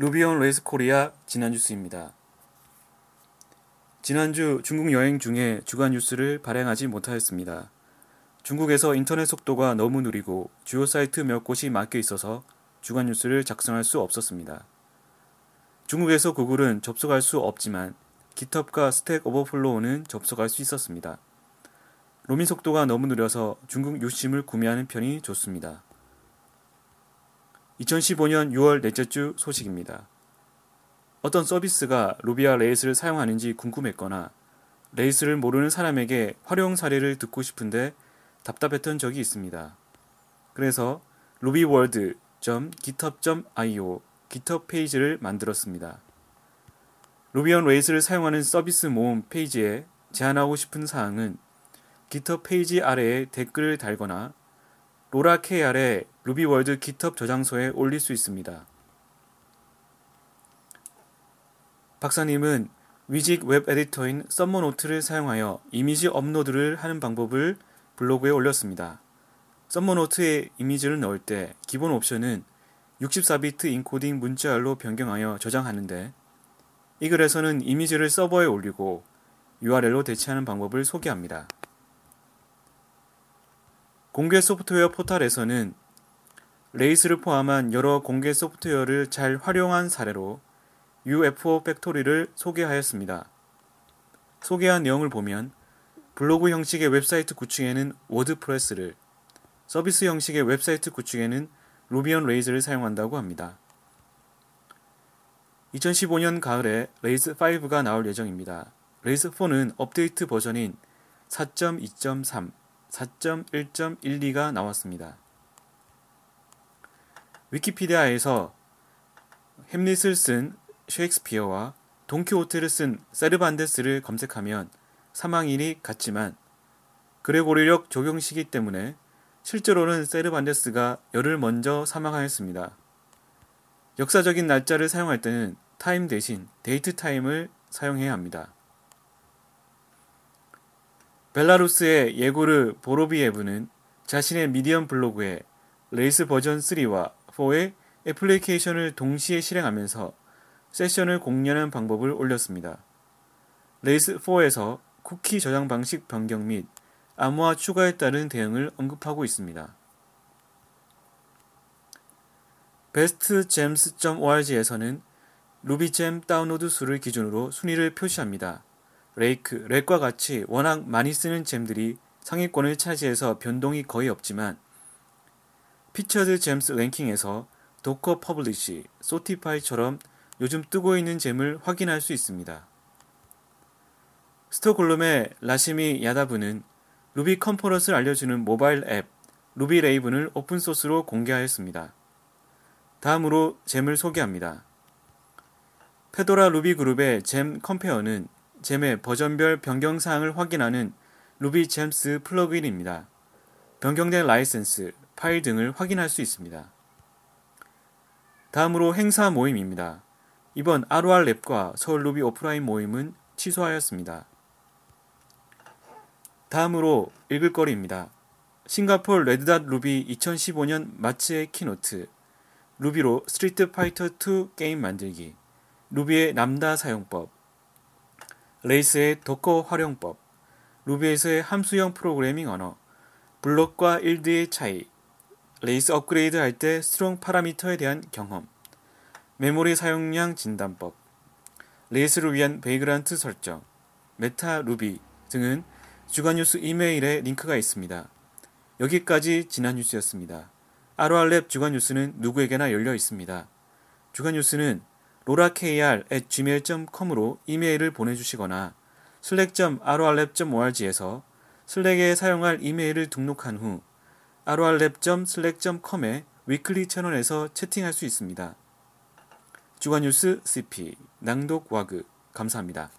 Ruby on Rails Korea 지난 뉴스입니다. 지난주 중국 여행 중에 주간 뉴스를 발행하지 못하였습니다. 중국에서 인터넷 속도가 너무 느리고 주요 사이트 몇 곳이 막혀 있어서 주간 뉴스를 작성할 수 없었습니다. 중국에서 구글은 접속할 수 없지만 GitHub과 Stack Overflow는 접속할 수 있었습니다. 로밍 속도가 너무 느려서 중국 유심을 구매하는 편이 좋습니다. 2015년 6월 넷째 주 소식입니다. 어떤 서비스가 Ruby on Rails를 사용하는지 궁금했거나 Rails를 모르는 사람에게 활용 사례를 듣고 싶은데 답답했던 적이 있습니다. 그래서 rubyworld.github.io GitHub 페이지를 만들었습니다. Ruby on Rails를 사용하는 서비스 모음 페이지에 제안하고 싶은 사항은 GitHub 페이지 아래에 댓글을 달거나 RORLA KR의 rubyworld GitHub 저장소에 올릴 수 있습니다. 박사님은 WYSIWYG 웹 에디터인 Summernote를 사용하여 이미지 업로드를 하는 방법을 블로그에 올렸습니다. Summernote에 이미지를 넣을 때 기본 옵션은 64비트 인코딩 문자열로 변경하여 저장하는데 이 글에서는 이미지를 서버에 올리고 URL로 대체하는 방법을 소개합니다. 공개 소프트웨어 포탈에서는 Rails를 포함한 여러 공개 소프트웨어를 잘 활용한 사례로 UFO 팩토리를 소개하였습니다. 소개한 내용을 보면 블로그 형식의 웹사이트 구축에는 WordPress를, 서비스 형식의 웹사이트 구축에는 Ruby on Rails를 사용한다고 합니다. 2015년 가을에 Rails 5가 나올 예정입니다. Rails 4는 업데이트 버전인 4.2.3, 4.1.12가 나왔습니다. 위키피디아에서 햄릿을 쓴 셰익스피어와 돈키호테를 쓴 세르반테스를 검색하면 사망일이 같지만 그레고리력 적용 시기 때문에 실제로는 세르반테스가 열흘 먼저 사망하였습니다. 역사적인 날짜를 사용할 때는 Time 대신 DateTime을 사용해야 합니다. 벨라루스의 예고르 보로비에브는 자신의 Medium 블로그에 Rails 버전 3와 4의 애플리케이션을 동시에 실행하면서 세션을 공유하는 방법을 올렸습니다. Rails 4에서 쿠키 저장 방식 변경 및 암호화 추가에 따른 대응을 언급하고 있습니다. bestgems.org에서는 Ruby gem 다운로드 수를 기준으로 순위를 표시합니다. Rake, Rack과 같이 워낙 많이 쓰는 gem들이 상위권을 차지해서 변동이 거의 없지만 Featured Gems Ranking에서 Docker Publish, 소티파이처럼 요즘 뜨고 있는 gem을 확인할 수 있습니다. 스톡홀름의 라시미 야다부는 Ruby conference를 알려주는 모바일 앱 Ruby Raven을 open source로 공개하였습니다. 다음으로 gem을 소개합니다. 페도라 루비 그룹의 gem compare는 gem의 버전별 변경 사항을 확인하는 RubyGems plugin입니다. 변경된 라이센스, 파일 등을 확인할 수 있습니다. 다음으로 행사 모임입니다. 이번 ROR 랩과 서울 루비 오프라인 모임은 취소하였습니다. 다음으로 읽을 거리입니다. 싱가폴 RedDot Ruby 2015년 마츠의 keynote Ruby로 Street Fighter 2 게임 만들기 Ruby의 lambda 사용법 Rails의 Docker 활용법, Ruby에서의 함수형 프로그래밍 언어, 블록과 yield의 차이, Rails 업그레이드 할 때 strong parameter에 대한 경험, 메모리 사용량 진단법, Rails를 위한 Vagrant 설정, meta Ruby 등은 주간 뉴스 이메일에 링크가 있습니다. 여기까지 지난 뉴스였습니다. RORLab 주간 뉴스는 누구에게나 열려 있습니다. 주간 뉴스는 rorlakr@gmail.com으로 이메일을 보내주시거나 slack.rorlab.org에서 Slack에 사용할 이메일을 등록한 후 rorlab.slack.com의 weekly 채널에서 채팅할 수 있습니다. 주간 뉴스 CP 낭독 와그 감사합니다.